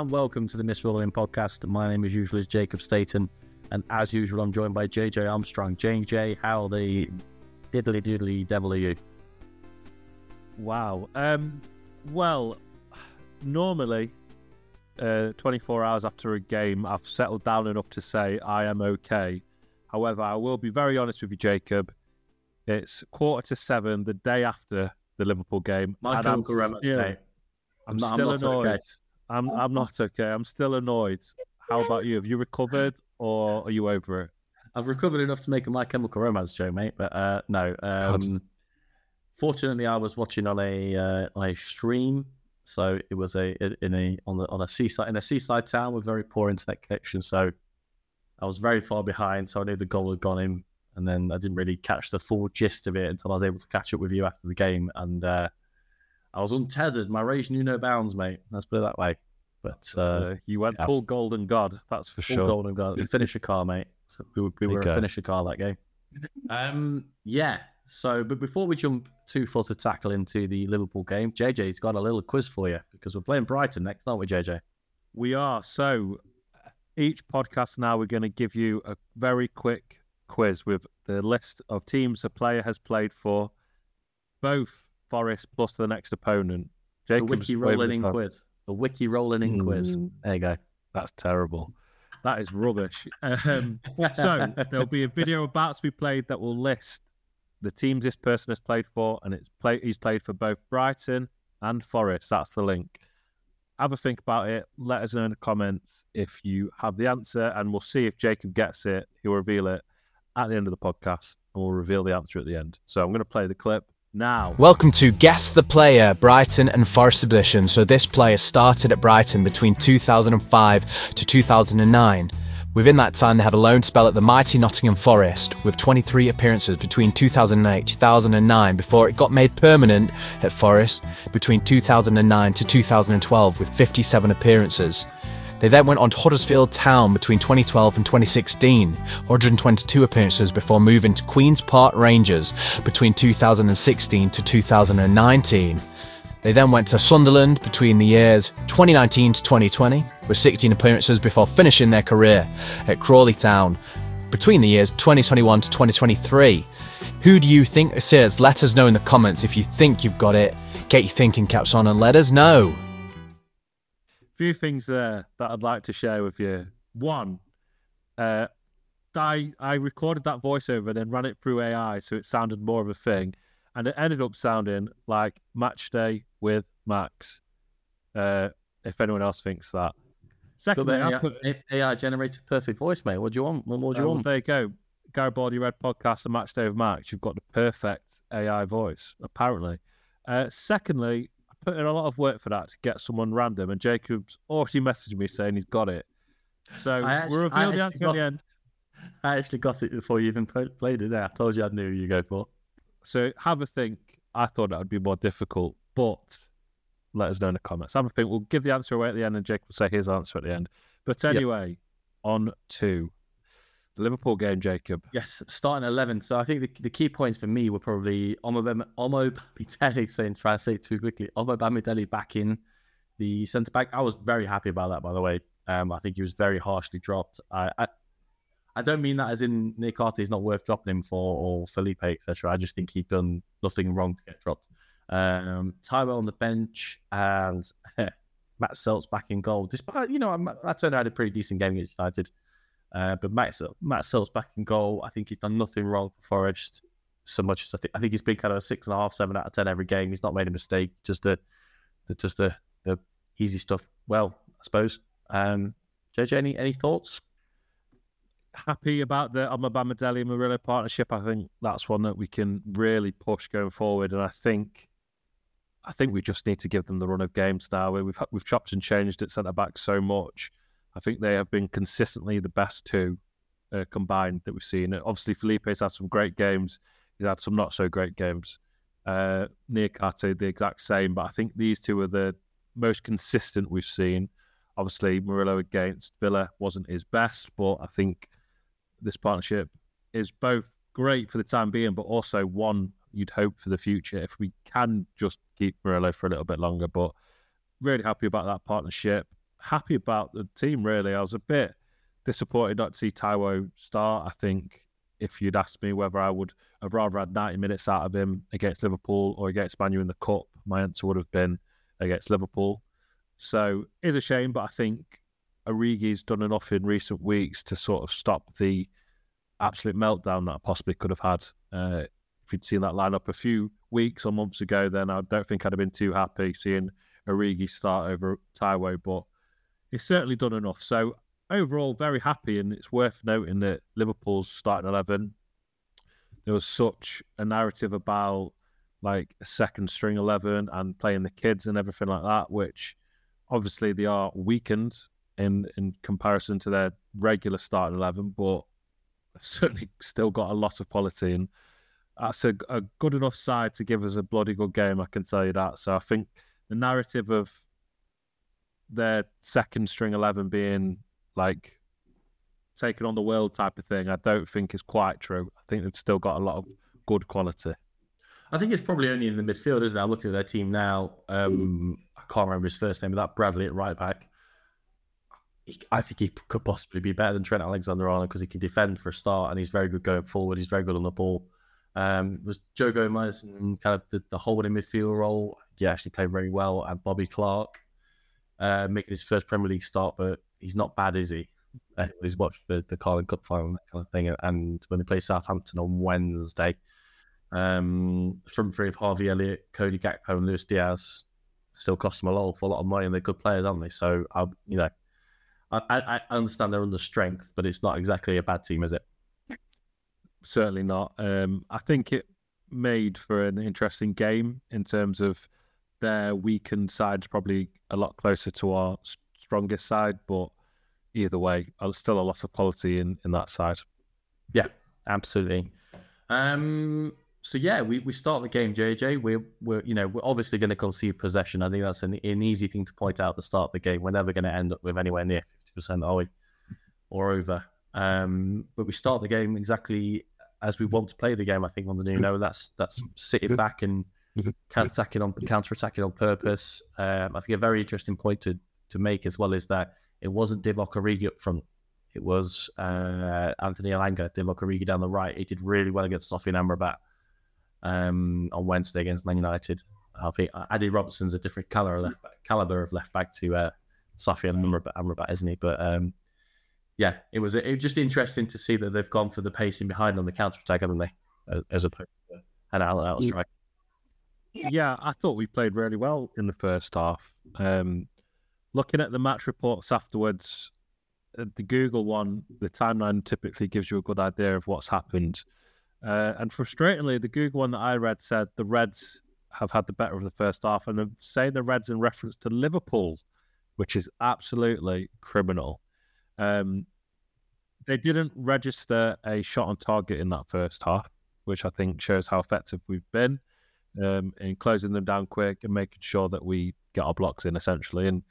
and welcome to the Miss Rolling podcast. My name, as usual, is Jacob Staten, and as usual, I'm joined by JJ Armstrong. JJ, how the diddly doodly devil are you? Wow. Um, well, normally, uh, 24 hours after a game, I've settled down enough to say I am okay. However, I will be very honest with you, Jacob. It's quarter to seven the day after the Liverpool game. My and I'm Uncle Remus, still, mate. I'm, not- I'm still not annoyed. okay. I'm, I'm not okay. I'm still annoyed. How about you? Have you recovered or are you over it? I've recovered enough to make a My Chemical Romance show, mate. But uh, no. Um, fortunately, I was watching on a uh, on a stream, so it was a in a on the on a seaside in a seaside town with very poor internet connection. So I was very far behind. So I knew the goal had gone in, and then I didn't really catch the full gist of it until I was able to catch up with you after the game. And uh, I was untethered. My rage knew no bounds, mate. Let's put it that way. But uh, Uh, you went yeah. full golden god, that's for Full sure. golden goal. We finished a car, mate. So we, were- we There you were a finisher car that game. Um, yeah. So, but before we jump too far to tackle into the Liverpool game, JJ's got a little quiz for you because we're playing Brighton next, aren't we, JJ? We are. So each podcast now, we're going to give you a very quick quiz with the list of teams a player has played for, both Forest plus the next opponent. The wiki rolling in quiz. The wiki rolling in quiz. Mm. There you go. That's terrible. That is rubbish. Um, so there'll be a video about to be played that will list the teams this person has played for, and it's play he's played for both Brighton and Forest. That's the link. Have a think about it. Let us know in the comments if you have the answer, and we'll see if Jacob gets it. He'll reveal it at the end of the podcast, and we'll reveal the answer at the end. So I'm going to play the clip now. Welcome to Guess the Player, Brighton and Forest edition. So this player started at Brighton between 2005 to 2009. Within that time, they had a loan spell at the mighty Nottingham Forest with 23 appearances between 2008 2009 before it got made permanent at Forest between 2009 to 2012 with 57 appearances. They then went on to Huddersfield Town between 2012 and 2016, 122 appearances before moving to Queen's Park Rangers between 2016 to 2019. They then went to Sunderland between the years 2019 to 2020, with 16 appearances before finishing their career at Crawley Town between the years 2021 to 2023. Who do you think this is? Let us know in the comments if you think you've got it. Get your thinking caps on and let us know. Few things there that I'd like to share with you. One, uh, I I recorded that voiceover, and then ran it through AI, so it sounded more of a thing, and it ended up sounding like Match Day with Max. Uh, if anyone else thinks that. Secondly, AI, put, AI generated perfect voice, mate. What do you want? What more do you Oh, want? there you go. Garibaldi Red Podcast and Match Day with Max. You've got the perfect AI voice, apparently. Uh, secondly, put in a lot of work for that to get someone random, and Jacob's already messaged me saying he's got it. So I we'll reveal the actually answer at the end. I actually got it before you even played it. There, I told you I knew who you go for. So have a think. I thought that would be more difficult, but let us know in the comments. Have a think. We'll give the answer away at the end, and Jake will say his answer at the end. But anyway, on to the Liverpool game, Jacob. Yes, starting 11. So I think the, the key points for me were probably Omo Bam- Omo Bamidele, saying try to say it too quickly. Omo Bamidele back in the centre back. I was very happy about that, by the way. Um, I think he was very harshly dropped. I, I I don't mean that as in Niakate is not worth dropping him for or Felipe, etc. I just think he'd done nothing wrong to get dropped. Um, Tyrell on the bench and Matz Sels back in goal. Despite, you know, Matt Turner had a pretty decent game against United. Uh, but Matt, Matz Sels back in goal. I think he's done nothing wrong for Forest so much as I think. I think he's been kind of a six and a half, seven out of ten every game. He's not made a mistake. Just the, the just the the easy stuff. Well, I suppose. Um, JJ, any any thoughts? happy about the Omobamidele Murillo partnership. I think that's one that we can really push going forward, and I think, I think we just need to give them the run of games now. We've we've chopped and changed at centre back so much. I think they have been consistently the best two uh, combined that we've seen. Obviously, Felipe's had some great games. He's had some not so great games. Uh, Niakate the exact same, but I think these two are the most consistent we've seen. Obviously, Murillo against Villa wasn't his best, but I think this partnership is both great for the time being, but also one you'd hope for the future if we can just keep Murillo for a little bit longer. But really happy about that partnership. Happy about the team. Really, I was a bit disappointed not to see Taiwo start. I think if you'd asked me whether I would have rather had 90 minutes out of him against Liverpool or against Manu in the Cup, my answer would have been against Liverpool. So it's a shame, but I think Origi's done enough in recent weeks to sort of stop the absolute meltdown that I possibly could have had. Uh, if you'd seen that lineup a few weeks or months ago, then I don't think I'd have been too happy seeing Origi start over Taiwo, but he's certainly done enough. So overall, very happy, and it's worth noting that Liverpool's starting eleven. There was such a narrative about like a second string eleven and playing the kids and everything like that, which obviously they are weakened in in comparison to their regular starting eleven, but certainly still got a lot of quality and that's a, a good enough side to give us a bloody good game. I can tell you that. So I think the narrative of their second string eleven being like taking on the world type of thing, I don't think is quite true. I think they've still got a lot of good quality. I think it's probably only in the midfield, isn't it? I'm looking at their team now. Um, I can't remember his first name, but that Bradley at right back. I think he could possibly be better than Trent Alexander Arnold because he can defend for a start and he's very good going forward. He's very good on the ball. Um, was Joe Gomez and kind of the, the holding midfield role. He actually played very well. And Bobby Clark uh, making his first Premier League start, but he's not bad, is he? Uh, he's watched the, the Carling Cup final, that kind of thing. And when they play Southampton on Wednesday, um, from three of Harvey Elliott, Cody Gakpo, and Luis Diaz still cost them a lot for a lot of money, and they're good players, aren't they? So, I, you know, I, I, understand they're under strength, but it's not exactly a bad team, is it? Certainly not. Um, I think it made for an interesting game in terms of their weakened side's probably a lot closer to our strongest side, but either way, uh, still a lot of quality in, in that side. Yeah, absolutely. Um, so yeah, we, we start the game, JJ. We're we're you know we're obviously going to concede possession. I think that's an, an easy thing to point out at the start of the game. We're never going to end up with anywhere near fifty percent, are we, or over? Um, but we start the game exactly as we want to play the game. I think on the Nuno, that's that's sitting back and counter attacking on counter attacking on purpose. Um, I think a very interesting point to to make as well is that it wasn't Divock Origi up front. It was uh, Anthony Elanga, Divock Origi down the right. He did really well against Sofyan Amrabat um, on Wednesday against Man United. I think Andy Robertson's a different caliber of left back, caliber of left back to uh, Sofyan Amrabat, Amrabat, isn't he? But um, yeah, it was it was just interesting to see that they've gone for the pacing behind on the counter attack, haven't they? As opposed to an out and out strike. Yeah, I thought we played really well in the first half. Um, looking at the match reports afterwards, uh, the Google one, the timeline typically gives you a good idea of what's happened. Uh, and frustratingly, the Google one that I read said the Reds have had the better of the first half, and I'm saying the Reds in reference to Liverpool, which is absolutely criminal. Um, they didn't register a shot on target in that first half, which I think shows how effective we've been um, in closing them down quick and making sure that we get our blocks in essentially. And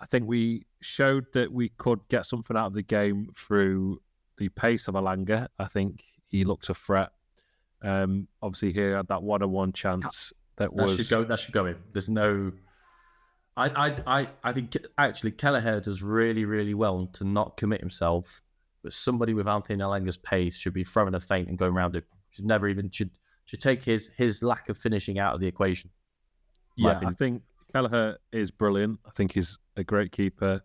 I think we showed that we could get something out of the game through the pace of Elanga. I think he looked a threat. Um, obviously, he had that one-on-one chance that, that was should go. That should go in. There's no. I, I, I, I think actually Kelleher does really, really well to not commit himself. But somebody with Anthony Elanga's pace should be throwing a feint and going around it. Should never even should should take his his lack of finishing out of the equation. Yeah, I think Kelleher is brilliant. I think he's a great keeper.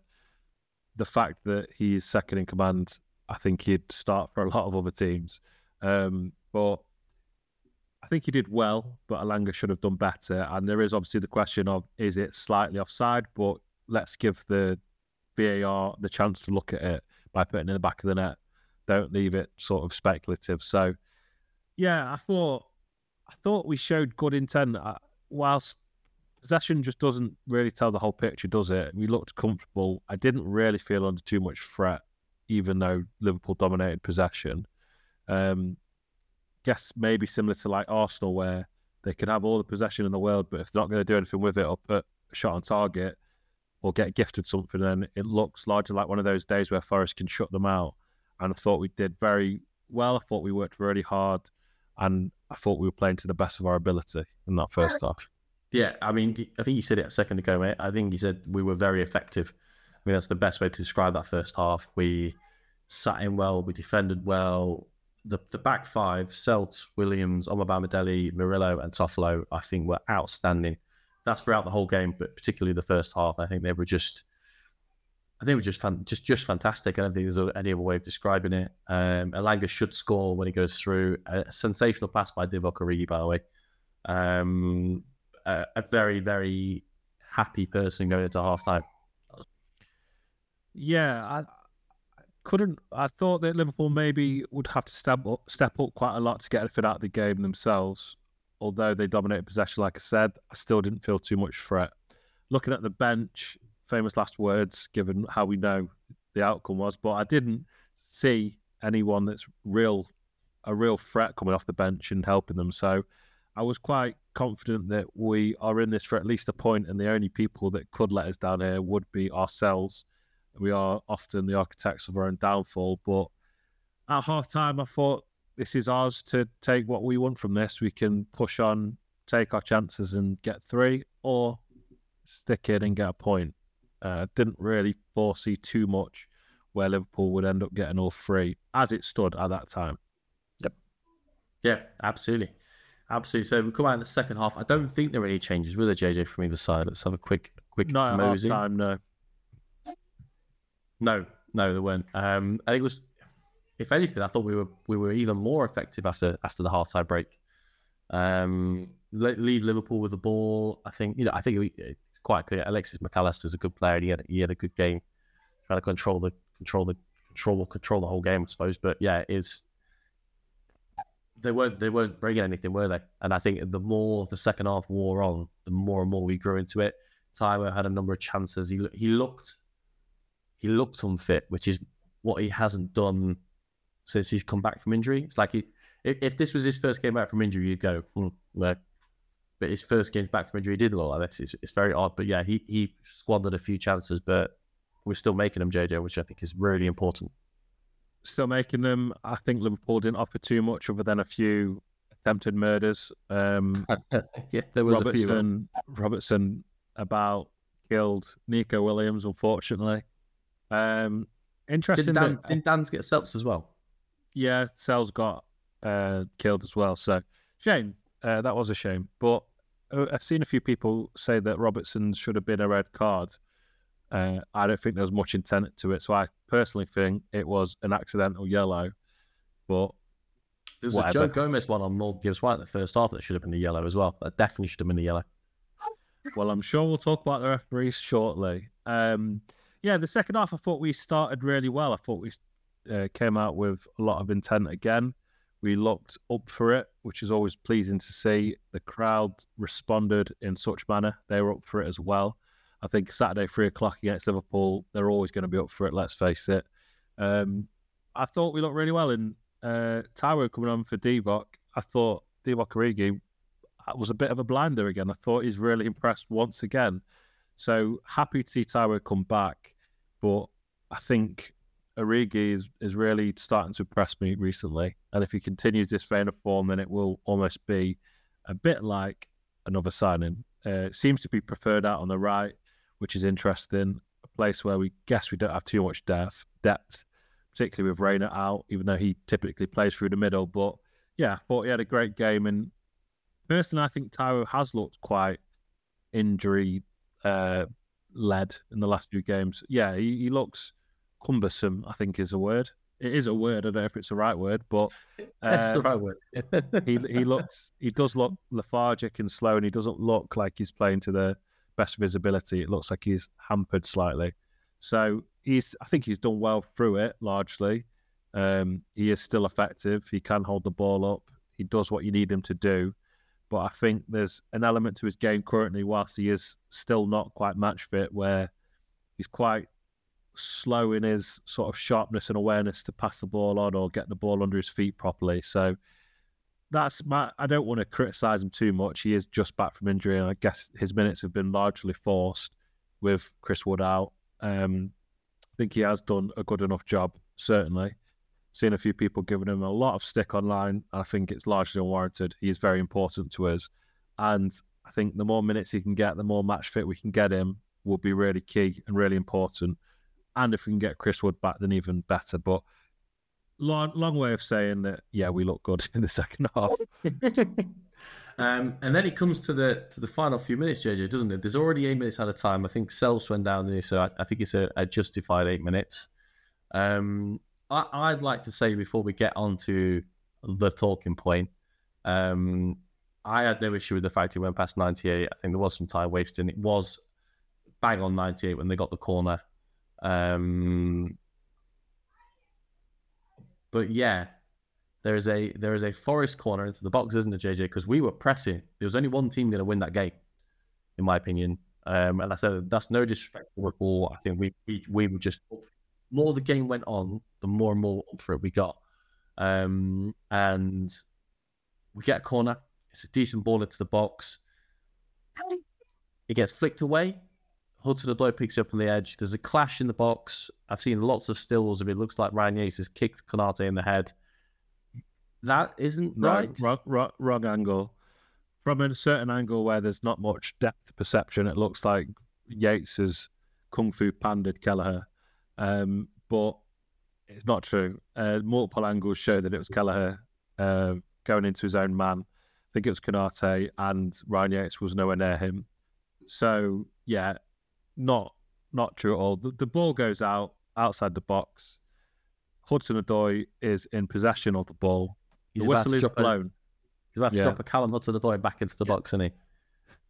The fact that he is second in command, I think he'd start for a lot of other teams. Um, but I think he did well, but Elanga should have done better. And there is obviously the question of is it slightly offside? But let's give the VAR the chance to look at it by putting it in the back of the net. Don't leave it sort of speculative. So, yeah, I thought I thought we showed good intent. Uh, whilst possession just doesn't really tell the whole picture, does it? We looked comfortable. I didn't really feel under too much threat, even though Liverpool dominated possession. Um, guess maybe similar to like Arsenal, where they can have all the possession in the world, but if they're not going to do anything with it or put a shot on target or get gifted something, then it looks largely like one of those days where Forest can shut them out. And I thought we did very well. I thought we worked really hard, and I thought we were playing to the best of our ability in that first half. Yeah, I mean, I think you said it a second ago, mate. I think you said we were very effective. I mean that's the best way to describe that first half. We sat in well, we defended well. The the back five, Sels, Williams, Omobamidele, Murillo, and Toffolo, I think were outstanding. That's throughout the whole game, but particularly the first half. I think they were just I think it was just fan, just just fantastic. I don't think there's any other way of describing it. Um, should score when he goes through. A sensational pass by Divock Origi, by the way. Um, a, a, very very happy person going into half time. Yeah, I couldn't. I thought that Liverpool maybe would have to step up, step up quite a lot to get anything out of the game themselves. Although they dominated possession, like I said, I still didn't feel too much threat. Looking at the bench, famous last words, given how we know the outcome was. But I didn't see anyone that's real a real threat coming off the bench and helping them. So I was quite confident that we are in this for at least a point, and the only people that could let us down here would be ourselves. We are often the architects of our own downfall. But at half time, I thought this is ours to take what we want from this. We can push on, take our chances, and get three, or stick in and get a point. Uh, didn't really foresee too much where Liverpool would end up getting all three as it stood at that time. Yep. Yeah, absolutely. Absolutely. So we come out in the second half. I don't think there are any changes with the JJ from either side. Let's have a quick quick no half time, no. No, no, there weren't. Um, I think it was if anything, I thought we were we were even more effective after after the half time break. Um, leave Liverpool with the ball. I think you know. I think it, quite clear. Alexis Mac Allister's a good player. And he had he had a good game, trying to control the control the control control the whole game, I suppose. But yeah, is they weren't they weren't bringing anything, were they? And I think the more the second half wore on, the more and more we grew into it. Taiwo had a number of chances. He he looked he looked unfit, which is what he hasn't done since he's come back from injury. It's like he, if, if this was his first game back from injury, you'd go, hmm, well, but his first games back from injury did look like this. It's, it's very odd. But yeah, he, he squandered a few chances, but we're still making them, JJ, which I think is really important. Still making them. I think Liverpool didn't offer too much other than a few attempted murders. Um, yeah, there was Robertson, a few. Robertson about killed Neco Williams, unfortunately. Um, interesting. Did, Dan, that, did Dan's get Sels as well? Yeah, Sels got uh, killed as well. So shame. Uh, that was a shame. But I've seen a few people say that Robertson should have been a red card. Uh, I don't think there was much intent to it, so I personally think it was an accidental yellow. But there's a Joe Gomez one on Morgan Gibbs White in the first half that should have been a yellow as well. That definitely should have been a yellow. Well, I'm sure we'll talk about the referees shortly. Um, yeah, the second half, I thought we started really well. I thought we uh, came out with a lot of intent again. We looked up for it, which is always pleasing to see. The crowd responded in such manner; they were up for it as well. I think Saturday three o'clock against Liverpool, they're always going to be up for it. Let's face it. Um, I thought we looked really well in uh, Taiwo coming on for Divock. I thought Divock Origi was a bit of a blinder again. I thought he's really impressed once again. So happy to see Taiwo come back, but I think Origi is, is really starting to impress me recently. And if he continues this vein of form, then it will almost be a bit like another signing. Uh, seems to be preferred out on the right, which is interesting. A place where we guess we don't have too much depth, depth particularly with Reina out, even though he typically plays through the middle. But yeah, thought he had a great game. And personally, I think Taiwo has looked quite injury uh, led in the last few games. Yeah, he, he looks cumbersome, I think is a word. It is a word. I don't know if it's the right word, but that's the um, right word. he he looks he does look lethargic and slow, and he doesn't look like he's playing to the best visibility. It looks like he's hampered slightly. So he's I think he's done well through it largely. Um, he is still effective. He can hold the ball up. He does what you need him to do. But I think there's an element to his game currently, whilst he is still not quite match fit, where he's quite slow in his sort of sharpness and awareness to pass the ball on or get the ball under his feet properly. So that's my. I don't want to criticize him too much. He is just back from injury, and I guess his minutes have been largely forced with Chris Wood out. Um, I think he has done a good enough job. Certainly, seen a few people giving him a lot of stick online. I think it's largely unwarranted. He is very important to us, and I think the more minutes he can get, the more match fit we can get him will be really key and really important And if we can get Chris Wood back, then even better. But long, long way of saying that, yeah, we look good in the second half. um, and then it comes to the to the final few minutes, JJ, doesn't it? There's already eight minutes out of time. I think Sels went down there, so I, I think it's a, a, justified eight minutes. Um, I, would like to say before we get on to the talking point, um, I had no issue with the fact he went past 98. I think there was some time wasting. It was bang on 98 when they got the corner. Um, but yeah, there is a there is a Forest corner into the box, isn't it, JJ? Because we were pressing. There was only one team going to win that game, in my opinion. Um, and I said that's no disrespect to all. I think we we, we were just more the game went on, the more and more up for it we got. Um, and we get a corner. It's a decent ball into the box. It gets flicked away. Hudson-Odoi picks up on the edge. There's a clash in the box. I've seen lots of stills of it. Looks like Ryan Yates has kicked Konate in the head. That isn't right. Wrong, wrong, wrong angle. From a certain angle where there's not much depth perception, it looks like Yates has kung fu pandered Kelleher. Um, but it's not true. Uh, multiple angles show that it was Kelleher uh, going into his own man. I think it was Konate, and Ryan Yates was nowhere near him. So yeah, not not true at all. The, the ball goes out outside the box. Hudson-Odoi is in possession of the ball. He's the whistle is blown. A, he's about to yeah. drop a Callum Hudson-Odoi back into the yeah. box, isn't he?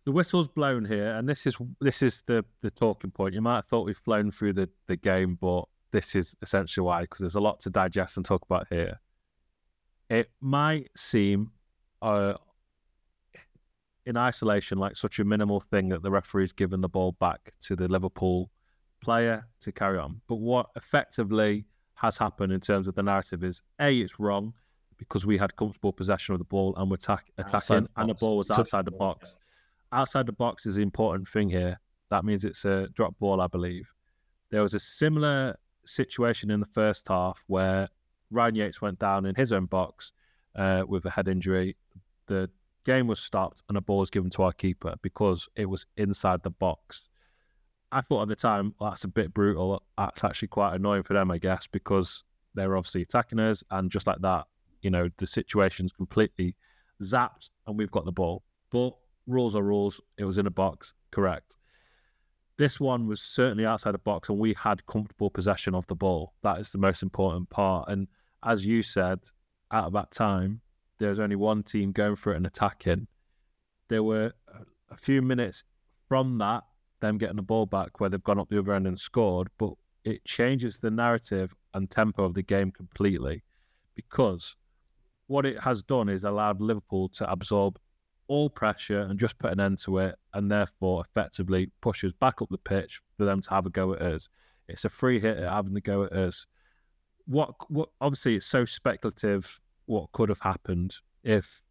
The whistle's blown here, and this is this is the the talking point. You might have thought we've flown through the, the game, but this is essentially why, because there's a lot to digest and talk about here. It might seem uh, in isolation like such a minimal thing that the referee's given the ball back to the Liverpool player to carry on. But what effectively has happened in terms of the narrative is A, it's wrong because we had comfortable possession of the ball and we're attack- attacking, the and the ball was outside the box. Outside the box is the important thing here. That means it's a drop ball, I believe. There was a similar situation in the first half where Ryan Yates went down in his own box uh, with a head injury. The game was stopped and a ball was given to our keeper because it was inside the box. I thought at the time, well, that's a bit brutal. That's actually quite annoying for them, I guess, because they were obviously attacking us. And just like that, you know, the situation's completely zapped and we've got the ball. But rules are rules. It was in a box, correct. This one was certainly outside the box and we had comfortable possession of the ball. That is the most important part. And as you said, at that time, there was only one team going for it and attacking. There were a few minutes from that, them getting the ball back where they've gone up the other end and scored, but it changes the narrative and tempo of the game completely because what it has done is allowed Liverpool to absorb all pressure and just put an end to it, and therefore effectively pushes back up the pitch for them to have a go at us. It's a free hit at having to go at us. What, what obviously it's so speculative what could have happened if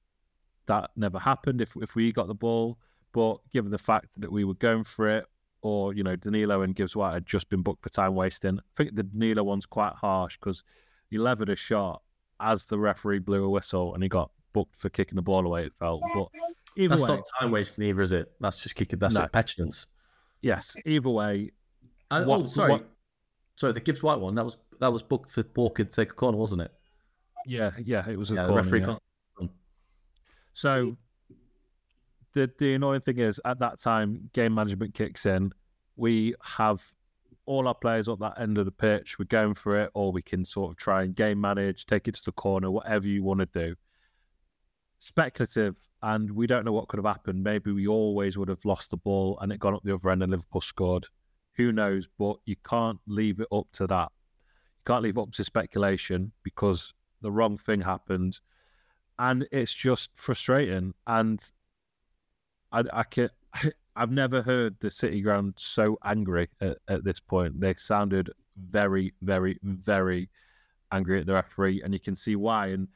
that never happened, if if we got the ball. But given the fact that we were going for it, or you know Danilo and Gibbs White had just been booked for time wasting, I think the Danilo one's quite harsh because he levered a shot as the referee blew a whistle and he got booked for kicking the ball away. It felt, but either that's way, not time wasting either, is it? That's just kicking. That's no. petulance. Yes. Either way. And, what, oh, sorry. What, sorry, the Gibbs White one that was that was booked for Walker to take a corner, wasn't it? Yeah, yeah, it was a yeah, corner, referee. Yeah. So the the annoying thing is, at that time, game management kicks in. We have all our players up that end of the pitch. We're going for it, or we can sort of try and game manage, take it to the corner, whatever you want to do. Speculative, and we don't know what could have happened. Maybe we always would have lost the ball and it gone up the other end and Liverpool scored. Who knows? But you can't leave it up to that. You can't leave it up to speculation because the wrong thing happened, and it's just frustrating. And I, I can, I've never heard the City ground so angry at, at this point. They sounded very, very, very angry at the referee, and you can see why. And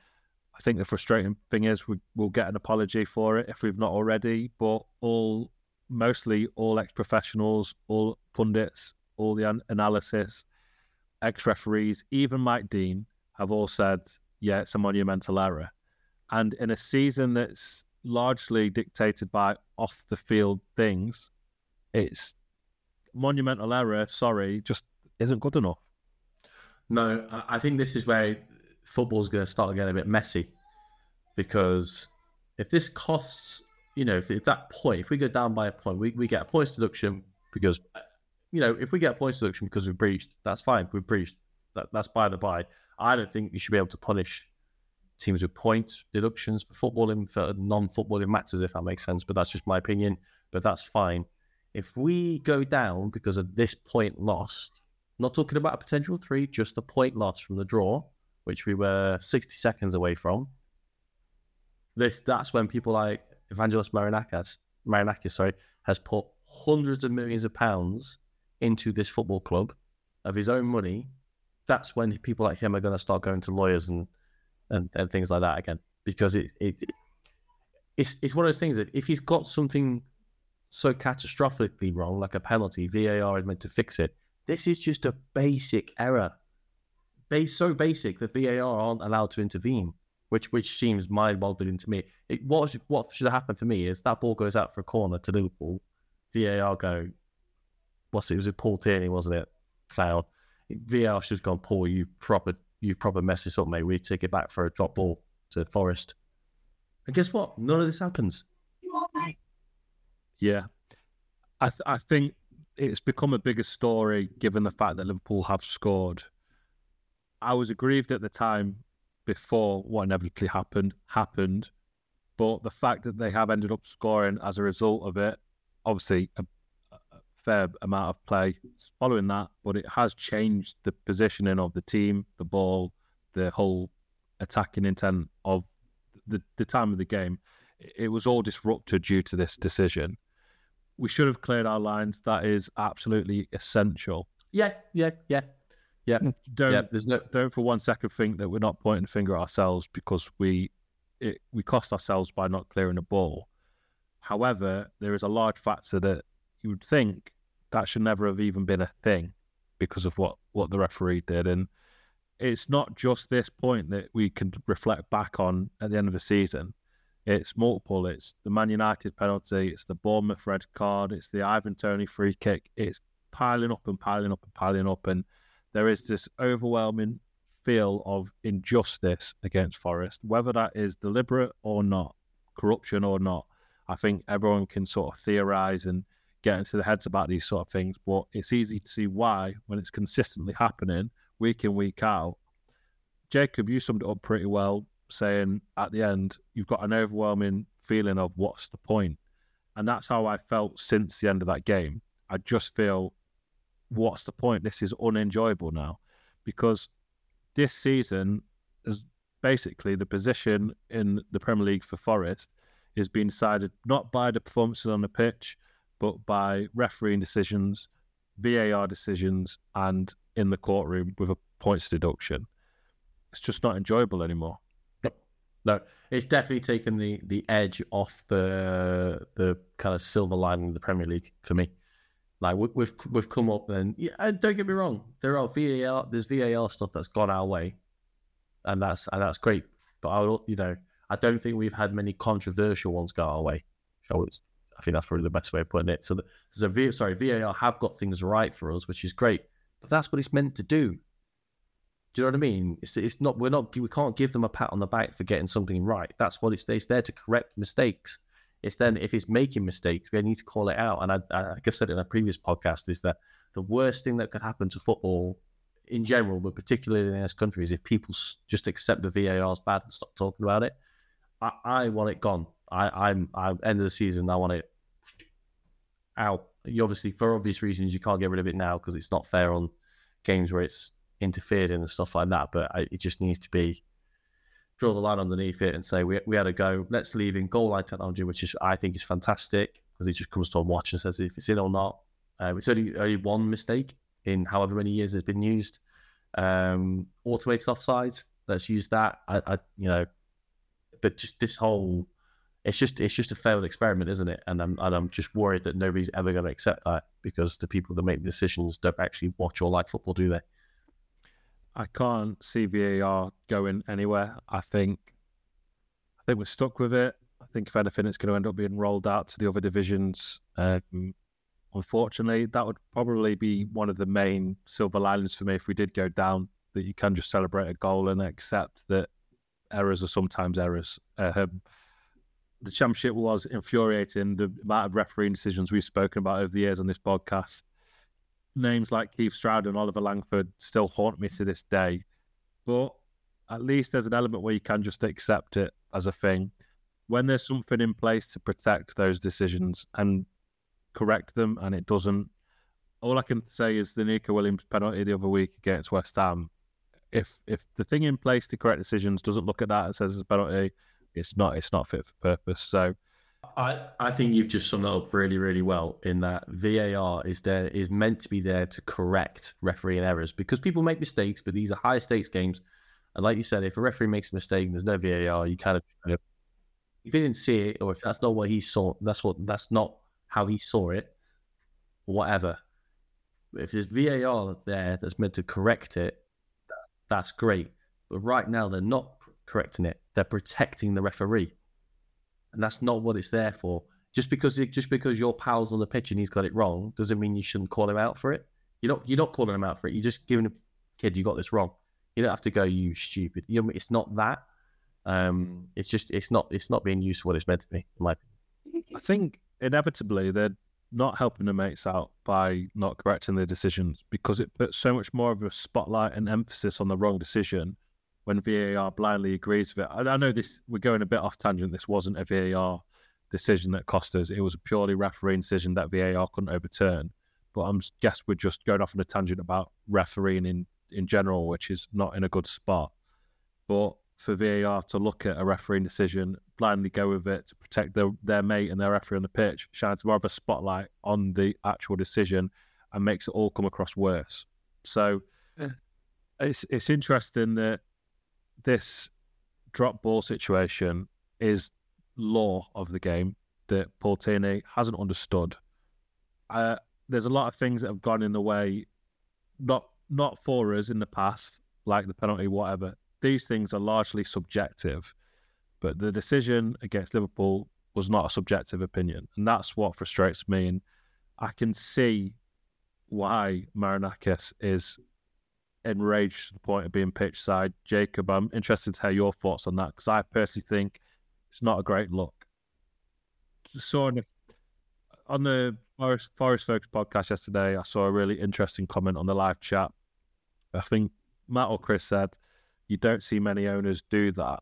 I think the frustrating thing is we, will get an apology for it if we've not already. But all, mostly all ex-professionals, all pundits, all the an- analysis, ex-referees, even Mike Dean have all said, yeah, it's a monumental error. And in a season that's largely dictated by off the field things, it's monumental error. Sorry, just isn't good enough. No, I think this is where football's going to start getting a bit messy because if this costs, you know, if, if that point, if we go down by a point, we, we get a points deduction because, you know, if we get a points deduction because we've breached, that's fine. We've breached. That, that's by the by. I don't think you should be able to punish teams with points deductions for footballing for non-footballing matters, if that makes sense. But that's just my opinion. But that's fine. If we go down because of this point lost, not talking about a potential three, just a point loss from the draw, which we were 60 seconds away from. This that's when people like Evangelos Marinakis, Marinakis, sorry, has put hundreds of millions of pounds into this football club of his own money. That's when people like him are going to start going to lawyers and, and, and things like that again because it, it it's it's one of those things that if he's got something so catastrophically wrong, like a penalty, VAR is meant to fix it. This is just a basic error. Base so basic that VAR aren't allowed to intervene, which which seems mind-boggling to me. It, what what should have happened for me is that ball goes out for a corner to Liverpool. VAR go, what's it? was it Paul Tierney, wasn't it? Cloud. VAR should have gone, Paul, you proper you proper mess this up, mate. We take it back for a drop ball to Forest. And guess what? None of this happens. Yeah, I th- I think it's become a bigger story given the fact that Liverpool have scored. I was aggrieved at the time before what inevitably happened happened, but the fact that they have ended up scoring as a result of it, obviously a fair amount of play following that, but it has changed the positioning of the team, the ball, the whole attacking intent of the, the time of the game. It was all disrupted due to this decision we should have cleared our lines. That is absolutely essential. Yeah, yeah, yeah, yeah. Mm. Don't yeah, there's no... don't for one second think that we're not pointing the finger at ourselves because we it, we cost ourselves by not clearing the ball. However, there is a large factor that you would think that should never have even been a thing because of what what the referee did, and it's not just this point that we can reflect back on at the end of the season. It's multiple. It's the Man United penalty. It's the Bournemouth red card. It's the Ivan Toney free kick. It's piling up and piling up and piling up. And there is this overwhelming feel of injustice against Forest, whether that is deliberate or not, corruption or not. I think everyone can sort of theorize and get into the heads about these sort of things, but it's easy to see why when it's consistently happening week in, week out. Jacob, you summed it up pretty well saying at the end, you've got an overwhelming feeling of what's the point? And that's how I felt since the end of that game. I just feel, what's the point? This is unenjoyable now because this season is basically the position in the Premier League for Forest is being decided not by the performances on the pitch, but by refereeing decisions, VAR decisions, and in the courtroom with a points deduction. It's just not enjoyable anymore. No, it's definitely taken the the edge off the the kind of silver lining of the Premier League for me. Like we, we've we've come up and yeah, don't get me wrong, there are VAR there's VAR stuff that's gone our way, and that's and that's great. But I you know I don't think we've had many controversial ones go our way. I think that's probably the best way of putting it. So so a v, sorry VAR have got things right for us, which is great. But that's what it's meant to do. Do you know what I mean? It's, it's not we're not we can't give them a pat on the back for getting something right. That's what it's, it's there to correct mistakes. It's then if it's making mistakes, we need to call it out. And I, I, like I said in a previous podcast, is that the worst thing that could happen to football in general, but particularly in this country, is if people just accept the VAR is bad and stop talking about it. I, I want it gone. I, I'm I end of the season. I want it out. You obviously, for obvious reasons, you can't get rid of it now because it's not fair on games where it's interfered in and stuff like that. But I, it just needs to be draw the line underneath it and say we, we had a go. Let's leave in goal line technology, which is I think is fantastic because he just comes to a watch and says if it's in or not. Uh, it's only only one mistake in however many years it's been used. Um, automated offside. Let's use that. I, I, you know, but just this whole, it's just it's just a failed experiment, isn't it? And I'm and I'm just worried that nobody's ever going to accept that because the people that make the decisions don't actually watch or like football, do they? I can't see VAR going anywhere. I think I think we're stuck with it. I think if anything, it's going to end up being rolled out to the other divisions. Um, unfortunately, that would probably be one of the main silver linings for me if we did go down. That you can just celebrate a goal and accept that errors are sometimes errors. Um, the championship was infuriating. The amount of refereeing decisions we've spoken about over the years on this podcast, names like Keith Stroud and Oliver Langford still haunt me to this day. But at least there's an element where you can just accept it as a thing. When there's something in place to protect those decisions and correct them, and it doesn't, all I can say is the Neco Williams penalty the other week against West Ham. If if the thing in place to correct decisions doesn't look at that and says it's a penalty, it's not it's not fit for purpose. So I, I think you've just summed that up really, really well in that VAR is there is meant to be there to correct refereeing errors because people make mistakes, but these are high stakes games. And like you said, if a referee makes a mistake and there's no VAR, you kind of if he didn't see it or if that's not what he saw, that's what that's not how he saw it, whatever. If there's VAR there that's meant to correct it, that's great. But right now they're not correcting it; they're protecting the referee, and that's not what it's there for. Just because it just because your pal's on the pitch and he's got it wrong doesn't mean you shouldn't call him out for it. You're not you're not calling him out for it. You're just giving a kid, you got this wrong. You don't have to go, you stupid. You know, it's not that. Um, it's just it's not it's not being used for what it's meant to be. In my opinion. I think inevitably they're not helping the mates out by not correcting their decisions because it puts so much more of a spotlight and emphasis on the wrong decision when VAR blindly agrees with it. I, I know this we're going a bit off tangent. This wasn't a VAR decision that cost us. It was a purely refereeing decision that VAR couldn't overturn. But I'm guess we're just going off on a tangent about refereeing in in general, which is not in a good spot. But for VAR to look at a refereeing decision, blindly go with it to protect their, their mate and their referee on the pitch, shines more of a spotlight on the actual decision and makes it all come across worse. So yeah. it's it's interesting that this drop ball situation is law of the game that Paul Tierney hasn't understood. Uh, there's a lot of things that have gone in the way, not not for us in the past, like the penalty, whatever. These things are largely subjective, but the decision against Liverpool was not a subjective opinion, and that's what frustrates me. And I can see why Marinakis is enraged to the point of being pitch side. Jacob, I'm interested to hear your thoughts on that because I personally think it's not a great look. So on the, on the Forest, Forest Focus podcast yesterday, I saw a really interesting comment on the live chat I think Matt or Chris said you don't see many owners do that.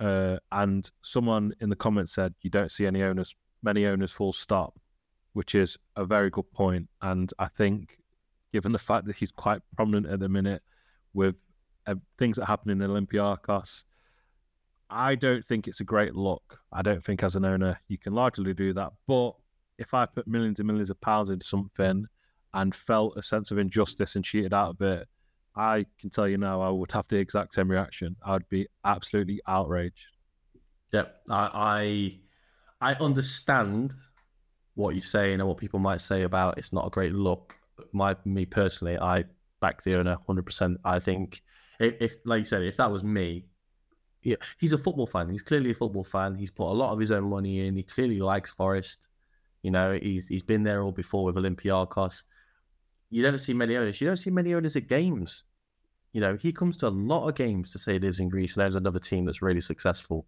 Uh, and someone in the comments said you don't see any owners, many owners, full stop, which is a very good point. And I think, given the fact that he's quite prominent at the minute with uh, things that happen in Olympiacos, I don't think it's a great look. I don't think as an owner you can largely do that. But if I put millions and millions of pounds into something and felt a sense of injustice and cheated out of it, I can tell you now, I would have the exact same reaction. I'd be absolutely outraged. Yep, I, I, I understand what you're saying and what people might say about it's not a great look. My, me personally, I back the owner 100%. I think if, if, like you said, if that was me, yeah, he's a football fan. He's clearly a football fan. He's put a lot of his own money in. He clearly likes Forest. You know, he's he's been there all before with Olympiacos you don't see many owners. You don't see many owners at games. You know, he comes to a lot of games to say he lives in Greece and owns another team that's really successful.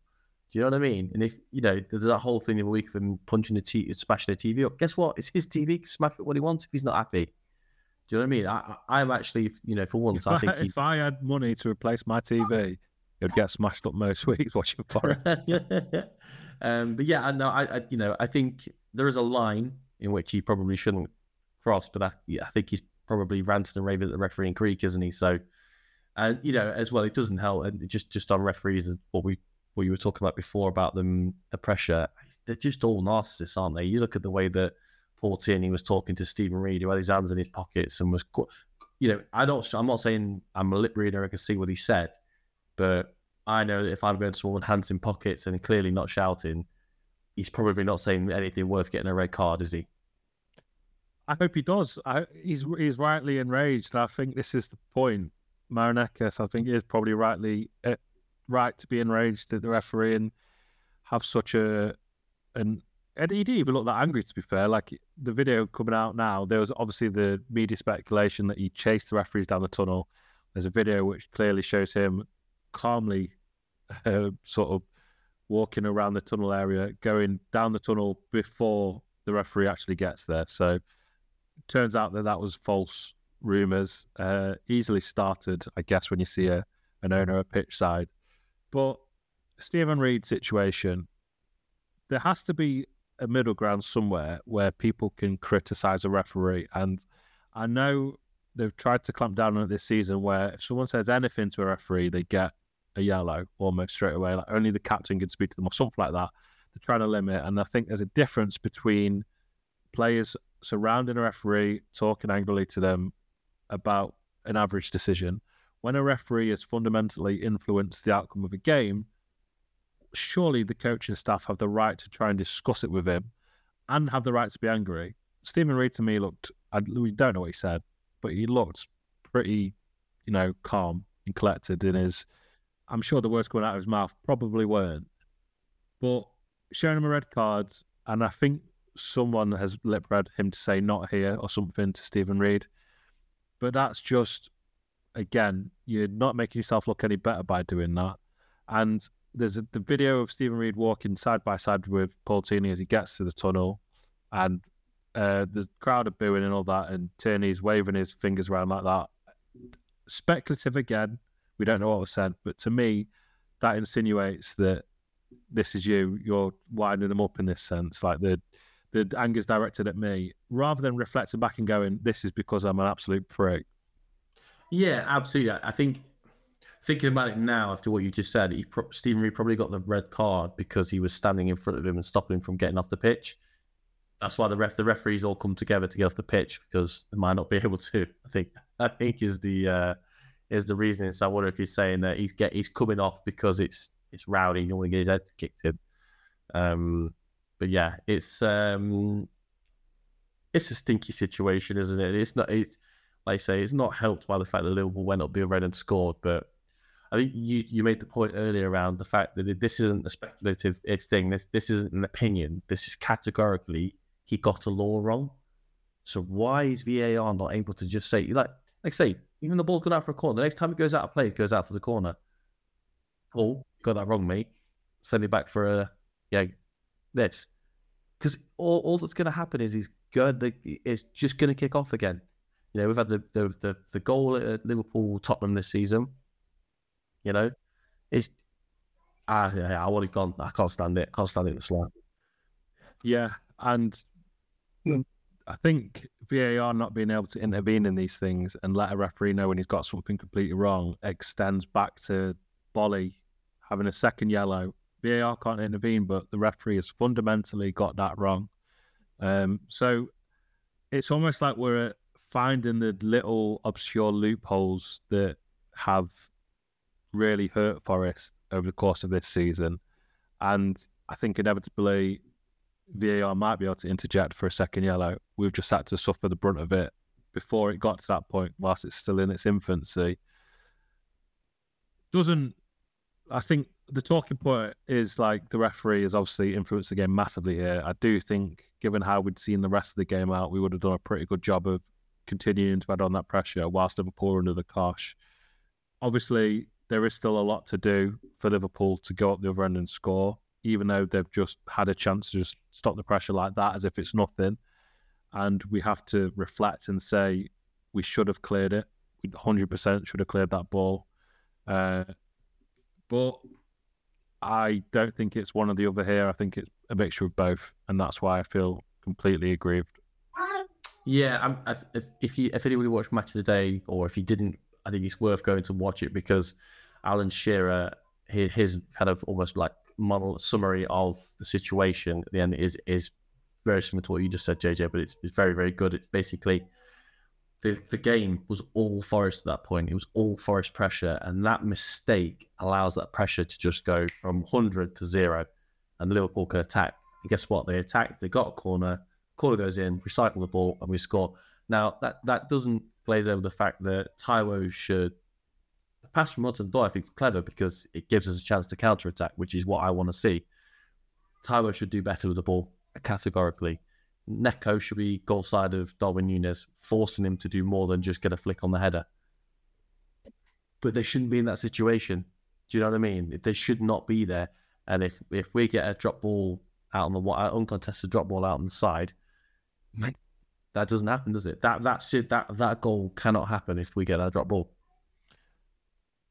Do you know what I mean? And if you know, there's that whole thing of a week of him punching the TV, smashing the TV up. Guess what? It's his TV. Smash it what he wants if he's not happy. Do you know what I mean? I, am actually, you know, for once, if I think I, if I had money to replace my TV, it'd get smashed up most weeks watching Forest. um, but yeah, no, I, I, you know, I think there is a line in which he probably shouldn't cross, but I, yeah, I think he's probably ranting and raving at the referee in Greek, isn't he? So, and you know, as well, it doesn't help. And just just on referees, and what we what you were talking about before about them, the pressure, they're just all narcissists, aren't they? You look at the way that Paul Tierney was talking to Steven Reid, who had his hands in his pockets and was, you know, I don't, I'm not saying I'm a lip reader, I can see what he said, but I know that if I'm going to someone hands in pockets and clearly not shouting, he's probably not saying anything worth getting a red card, is he? I hope he does. I, he's he's rightly enraged. I think this is the point. Marinakis, I think, is probably rightly uh, right to be enraged at the referee and have such a an and he didn't even look that angry. To be fair, like the video coming out now, there was obviously the media speculation that he chased the referees down the tunnel. There's a video which clearly shows him calmly, uh, sort of walking around the tunnel area, going down the tunnel before the referee actually gets there. So, turns out that that was false rumors. Uh, easily started, I guess, when you see a an owner at pitch side, but Steven Reid situation. There has to be a middle ground somewhere where people can criticize a referee. And I know they've tried to clamp down on it this season where if someone says anything to a referee, they get a yellow almost straight away. Like only the captain can speak to them or something like that. They're trying to limit. And I think there's a difference between players surrounding a referee, talking angrily to them about an average decision. When a referee has fundamentally influenced the outcome of a game, surely the coaching staff have the right to try and discuss it with him and have the right to be angry. Steven Reid to me looked, I, we don't know what he said, but he looked pretty, you know, calm and collected in his. I'm sure the words coming out of his mouth probably weren't, but showing him a red card, and I think someone has lip read him to say not here or something to Steven Reid. But that's just, again, you're not making yourself look any better by doing that. And there's a, the video of Steven Reid walking side by side with Paul Tierney as he gets to the tunnel, and uh, the crowd are booing and all that, and Tierney's waving his fingers around like that. Speculative again. We don't know what was said, but to me, that insinuates that this is you. You're winding them up in this sense, like the the anger's directed at me, rather than reflecting back and going, "This is because I'm an absolute prick." Yeah, absolutely. I think thinking about it now after what you just said, he pro- Steven Reid probably got the red card because he was standing in front of him and stopping him from getting off the pitch. That's why the ref the referees all come together to get off the pitch because they might not be able to. I think I think is the uh, is the reason. So I wonder if he's saying that he's get he's coming off because it's it's rowdy. You don't want to get his head kicked in. Um, but yeah, it's um, it's a stinky situation, isn't it? It's not. It, like I say, it's not helped by the fact that Liverpool went up the other end and scored, but I think you, you made the point earlier around the fact that this isn't a speculative eh, thing. This this isn't an opinion. This is categorically he got a law wrong. So why is VAR not able to just say like like say even the ball's gone out for a corner. The next time it goes out of play, it goes out for the corner. Oh, got that wrong, mate. Send it back for a yeah this because all, all that's going to happen is he's to, it's just going to kick off again. You know, we've had the, the the the goal at Liverpool Tottenham this season you know, it's ah, yeah, I would have gone. I can't stand it. I can't stand it. The slap. Yeah, and. I think VAR not being able to intervene in these things and let a referee know when he's got something completely wrong extends back to Boly having a second yellow. VAR can't intervene, but the referee has fundamentally got that wrong. Um, so it's almost like we're finding the little obscure loopholes that have really hurt Forest over the course of this season. And I think inevitably VAR might be able to interject for a second yellow. We've just had to suffer the brunt of it before it got to that point, whilst it's still in its infancy. Doesn't I think the talking point is like the referee has obviously influenced the game massively here. I do think, given how we'd seen the rest of the game out, we would have done a pretty good job of continuing to add on that pressure whilst Liverpool were under the cosh. Obviously, there is still a lot to do for Liverpool to go up the other end and score, even though they've just had a chance to just stop the pressure like that as if it's nothing. And we have to reflect and say we should have cleared it. We 100% should have cleared that ball. Uh, but I don't think it's one or the other here. I think it's a mixture of both, and that's why I feel completely aggrieved. Yeah, I'm, if you if anybody watched Match of the Day, or if you didn't I think it's worth going to watch it because Alan Shearer, his, his kind of almost like model summary of the situation at the end is is very similar to what you just said, JJ, but it's, it's very very good. It's basically the the game was all Forest at that point. It was all Forest pressure, and that mistake allows that pressure to just go from hundred to zero, and Liverpool can attack. And guess what? They attacked. They got a corner. Corner goes in. Recycle the ball, and we score. Now that that doesn't glaze over the fact that Taiwo should pass from Hudson Odoi. I think it's clever because it gives us a chance to counter attack, which is what I want to see. Taiwo should do better with the ball. categorically. Neco should be goal side of Darwin Nunez, forcing him to do more than just get a flick on the header. But they shouldn't be in that situation. Do you know what I mean? They should not be there. And if if we get a drop ball out on the uncontested drop ball out on the side, that doesn't happen, does it? That that should, that that goal cannot happen if we get that drop ball.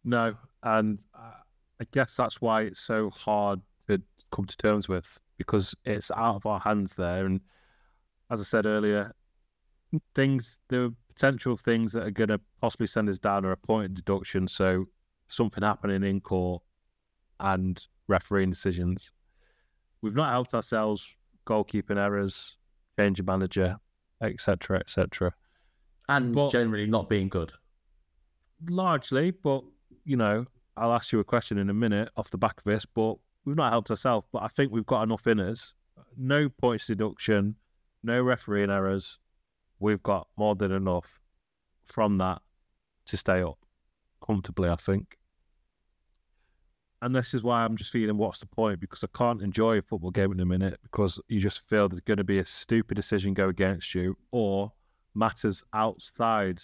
No, and uh, I guess that's why it's so hard to come to terms with because it's out of our hands there. And as I said earlier, things the potential things that are going to possibly send us down are a point of deduction. So something happening in court and refereeing decisions. We've not helped ourselves goalkeeping errors, change of manager, etc., etc. And but, generally not being good. Largely, but you know, I'll ask you a question in a minute off the back of this, but we've not helped ourselves. But I think we've got enough in us. No points deduction, no refereeing errors. We've got more than enough from that to stay up comfortably, I think. And this is why I'm just feeling what's the point? Because I can't enjoy a football game in a minute because you just feel there's going to be a stupid decision go against you or matters outside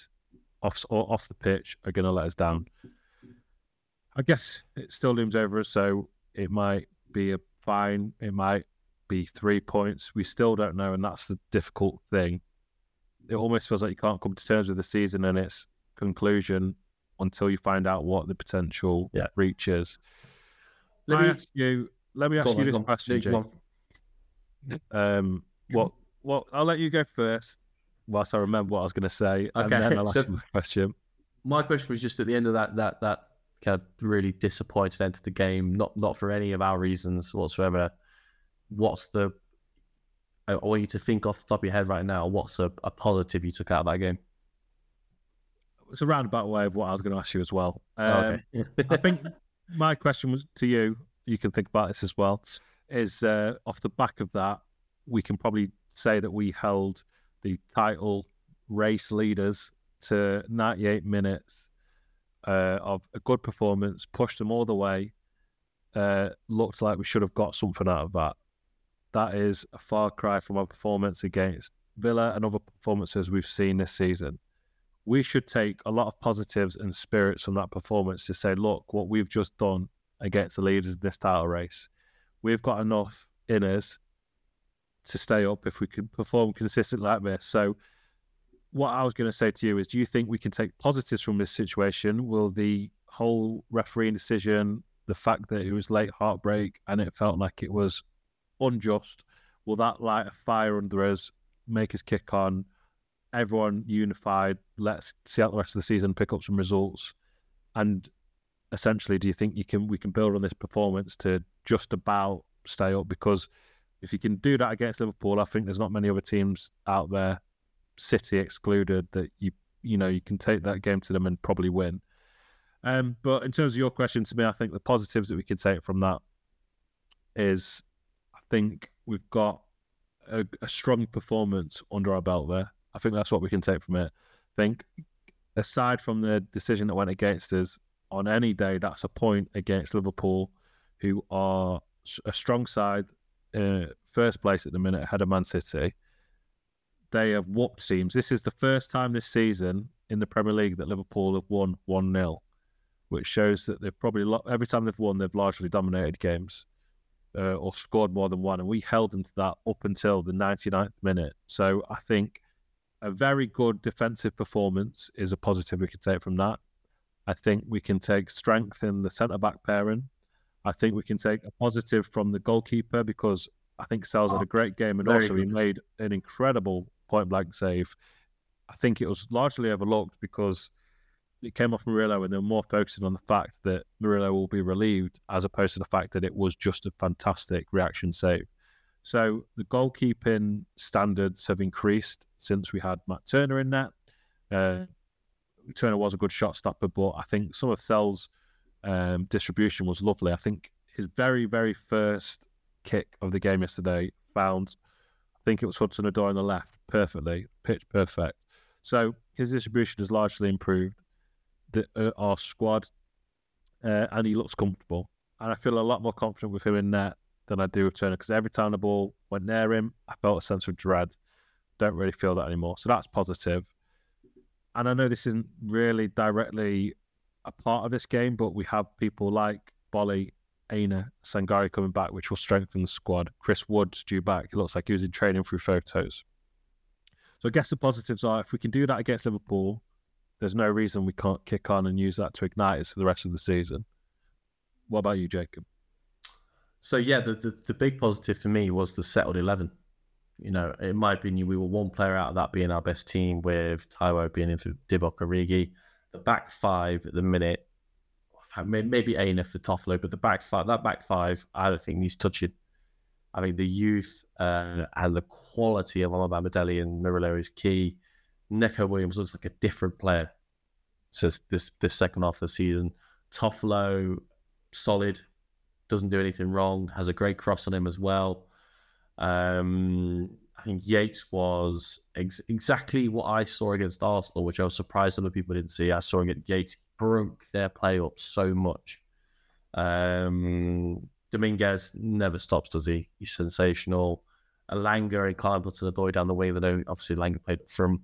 off, or off the pitch are going to let us down. I guess it still looms over us, so it might be a fine. It might be three points. We still don't know, and that's the difficult thing. It almost feels like you can't come to terms with the season and its conclusion until you find out what the potential yeah. reach is. Let me ask you. Let me ask you on, this question, Jake. Um, what? What? I'll let you go first, whilst I remember what I was going to say, okay. and then I'll ask so, you my question. My question was just at the end of that that that kind of really disappointed into the game, not not for any of our reasons whatsoever. What's the I want you to think off the top of your head right now. What's a, a positive you took out of that game? It's a roundabout way of what I was going to ask you as well. Um, oh, okay. I think my question was to you. You can think about this as well. Is uh, off the back of that, we can probably say that we held the title race leaders to 98 minutes uh, of a good performance, pushed them all the way. Uh, looked like we should have got something out of that. That is a far cry from our performance against Villa and other performances we've seen this season. We should take a lot of positives and spirits from that performance to say, look, what we've just done against the leaders in this title race, we've got enough in us to stay up if we can perform consistently like this. So what I was going to say to you is, do you think we can take positives from this situation? Will the whole refereeing decision, the fact that it was late heartbreak and it felt like it was unjust, will that light a fire under us, make us kick on? Everyone unified. Let's see out the rest of the season, pick up some results, and essentially, do you think you can we can build on this performance to just about stay up? Because if you can do that against Liverpool, I think there's not many other teams out there City excluded, that you you know you can take that game to them and probably win. Um, but in terms of your question to me, I think the positives that we can take from that is, I think we've got a, a strong performance under our belt there. I think that's what we can take from it. I think aside from the decision that went against us on any day, that's a point against Liverpool, who are a strong side, uh, first place at the minute ahead of Man City they have whooped teams. This is the first time this season in the Premier League that Liverpool have won 1 0, which shows that they've probably, every time they've won, they've largely dominated games uh, or scored more than one. And we held them to that up until the 99th minute. So I think a very good defensive performance is a positive we can take from that. I think we can take strength in the centre back pairing. I think we can take a positive from the goalkeeper because I think Sels had a oh, great game and also good. he made an incredible point blank save. I think it was largely overlooked because it came off Murillo and they're more focusing on the fact that Murillo will be relieved as opposed to the fact that it was just a fantastic reaction save. So the goalkeeping standards have increased since we had Matt Turner in that. Uh, Turner was a good shot stopper, but I think some of Sels' um, distribution was lovely. I think his very, very first kick of the game yesterday found I think it was Hudson Odoi on the left perfectly, pitch perfect. So his distribution has largely improved. The, uh, our squad, uh, and he looks comfortable. And I feel a lot more confident with him in net than I do with Turner because every time the ball went near him, I felt a sense of dread. Don't really feel that anymore. So that's positive. And I know this isn't really directly a part of this game, but we have people like Boly, Aina, Sangaré coming back, which will strengthen the squad. Chris Wood's due back. It looks like he was in training through photos. So I guess the positives are if we can do that against Liverpool, there's no reason we can't kick on and use that to ignite us for the rest of the season. What about you, Jacob? So yeah, the, the, the big positive for me was the settled eleven. You know, in my opinion, we were one player out of that being our best team, with Taiwo being in for Divock Origi. The back five at the minute, maybe Aina for Toffolo, but the back five, that back five, I don't think needs touching. I think the youth uh, and the quality of Omobamidele and Murillo is key. Neco Williams looks like a different player since this this second half of the season. Toffolo, solid, doesn't do anything wrong, has a great cross on him as well. Um, I think Yates was ex- exactly what I saw against Arsenal, which I was surprised other people didn't see. I saw it Yates broke their play up so much. Um, Dominguez never stops, does he? He's sensational. Elanga and Hudson-Odoi down the way. That obviously Elanga played from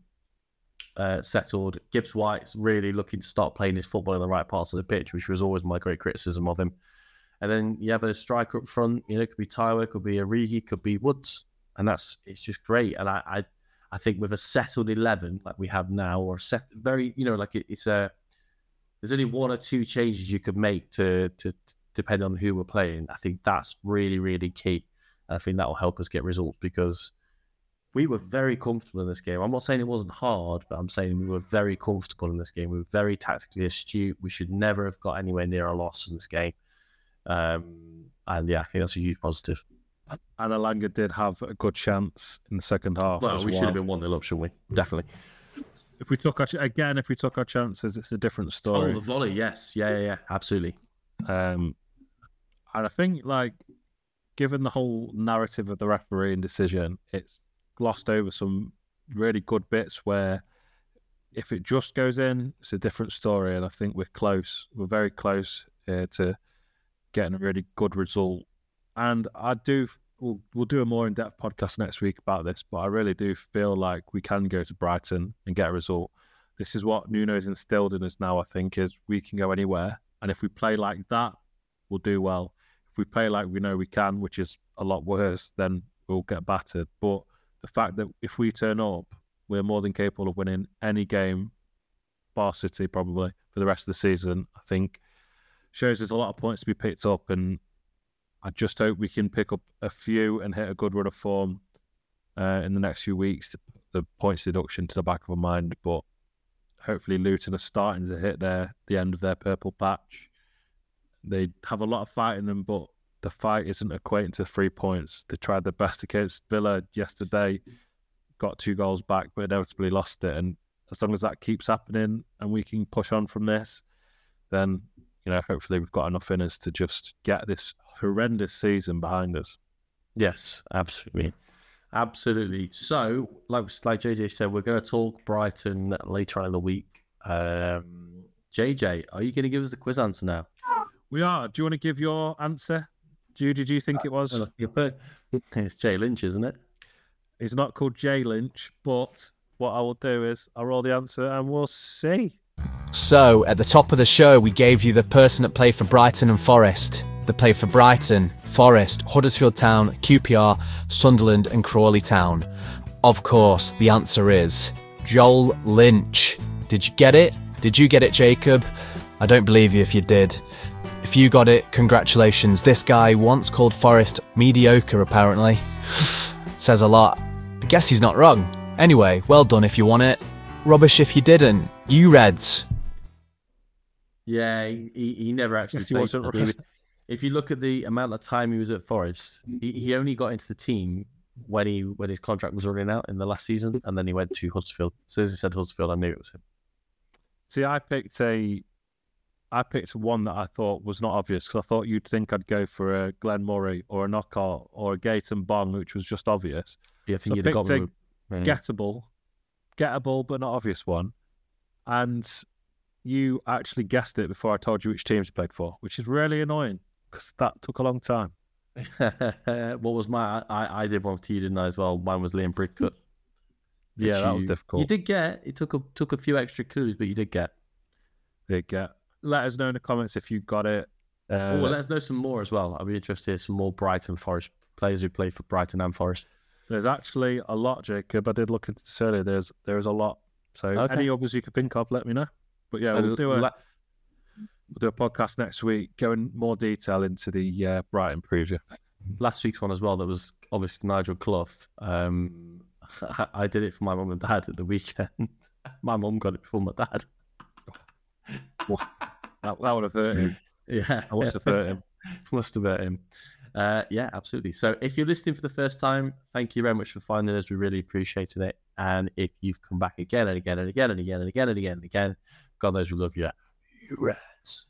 uh, settled. Gibbs White's really looking to start playing his football in the right parts of the pitch, which was always my great criticism of him. And then you have a striker up front. You know, it could be Taiwo, could be Origi, could be Woods, and that's it's just great. And I, I, I think with a settled eleven like we have now, or set very, you know, like it, it's a there's only one or two changes you could make to to, to depend on who we're playing. I think that's really really key. And I think that will help us get results because we were very comfortable in this game. I'm not saying it wasn't hard, but I'm saying we were very comfortable in this game. We were very tactically astute. We should never have got anywhere near a loss in this game. Um, and yeah, I think that's a huge positive. And Elanga did have a good chance in the second half. Well, we well. should have been one nil up, shouldn't we? Definitely. If we took our again, if we took our chances, it's a different story. Oh, the volley, yes, yeah, yeah, yeah, absolutely. Um, and I think like, given the whole narrative of the refereeing decision, it's glossed over some really good bits where if it just goes in, it's a different story. And I think we're close. We're very close uh, to getting a really good result. And I do, we'll, we'll do a more in depth podcast next week about this, but I really do feel like we can go to Brighton and get a result. This is what Nuno's instilled in us now, I think, is we can go anywhere. And if we play like that, we'll do well. If we play like we know we can, which is a lot worse, then we'll get battered. But the fact that if we turn up, we're more than capable of winning any game, Bar City probably for the rest of the season. I think shows there's a lot of points to be picked up, and I just hope we can pick up a few and hit a good run of form uh, in the next few weeks. The points deduction to the back of our mind, but hopefully Luton are starting to hit their the end of their purple patch. They have a lot of fight in them, but the fight isn't equating to three points. They tried their best against Villa yesterday, got two goals back, but inevitably lost it. And as long as that keeps happening and we can push on from this, then you know hopefully we've got enough in us to just get this horrendous season behind us. Yes, absolutely. Absolutely. So, like like JJ said, we're going to talk Brighton later on in the week. Um, JJ, are you going to give us the quiz answer now? We are. Do you want to give your answer? Who did you think it was? It's Jay Lynch, isn't it? He's not called Jay Lynch, but what I will do is I'll roll the answer and we'll see. So, at the top of the show, we gave you the person that played for Brighton and Forest. That played for Brighton, Forest, Huddersfield Town, QPR, Sunderland, and Crawley Town. Of course, the answer is Joel Lynch. Did you get it? Did you get it, Jacob? I don't believe you if you did. If you got it, congratulations. This guy once called Forest mediocre, apparently. Says a lot. I guess he's not wrong. Anyway, well done if you won it. Rubbish if you didn't. You Reds. Yeah, he, he never actually Yes, he played wasn't for really. us. If you look at the amount of time he was at Forest, he, he only got into the team when he when his contract was running out in the last season, and then he went to Huddersfield. So as he said Huddersfield, I knew it was him. See, I picked a, I picked one that I thought was not obvious because I thought you'd think I'd go for a Glenn Murray or a Knockaert or a Gaëtan Bong, which was just obvious. Yeah, I think So you'd have got picked me. a yeah. Gettable, gettable but not obvious one, and you actually guessed it before I told you which teams he played for, which is really annoying because that took a long time. what was my? I, I did one to you, didn't I? As well. Mine was Liam Bridcutt. Yeah, which that was difficult. You did get. It took a took a few extra clues, but you did get. Did get. Let us know in the comments if you got it. Uh, oh, well, let us know some more as well. I'll be interested to hear some more Brighton Forest players who play for Brighton and Forest. there's actually a lot, Jacob. I did look into this earlier. There's there is a lot. So Okay. any others you could think of, let me know. But yeah, we'll do a la- we'll do a podcast next week, going more detail into the uh, Brighton preview. last week's one as well. That was obviously Nigel Clough. Um, I, I did it for my mum and dad at the weekend. my mum got it before my dad. That, that would have hurt him. Yeah, I must have hurt him. must have hurt him. Uh, yeah, absolutely. So if you're listening for the first time, thank you very much for finding us. We really appreciated it. And if you've come back again and again and again and again and again and again and again, God knows we love you. You rats.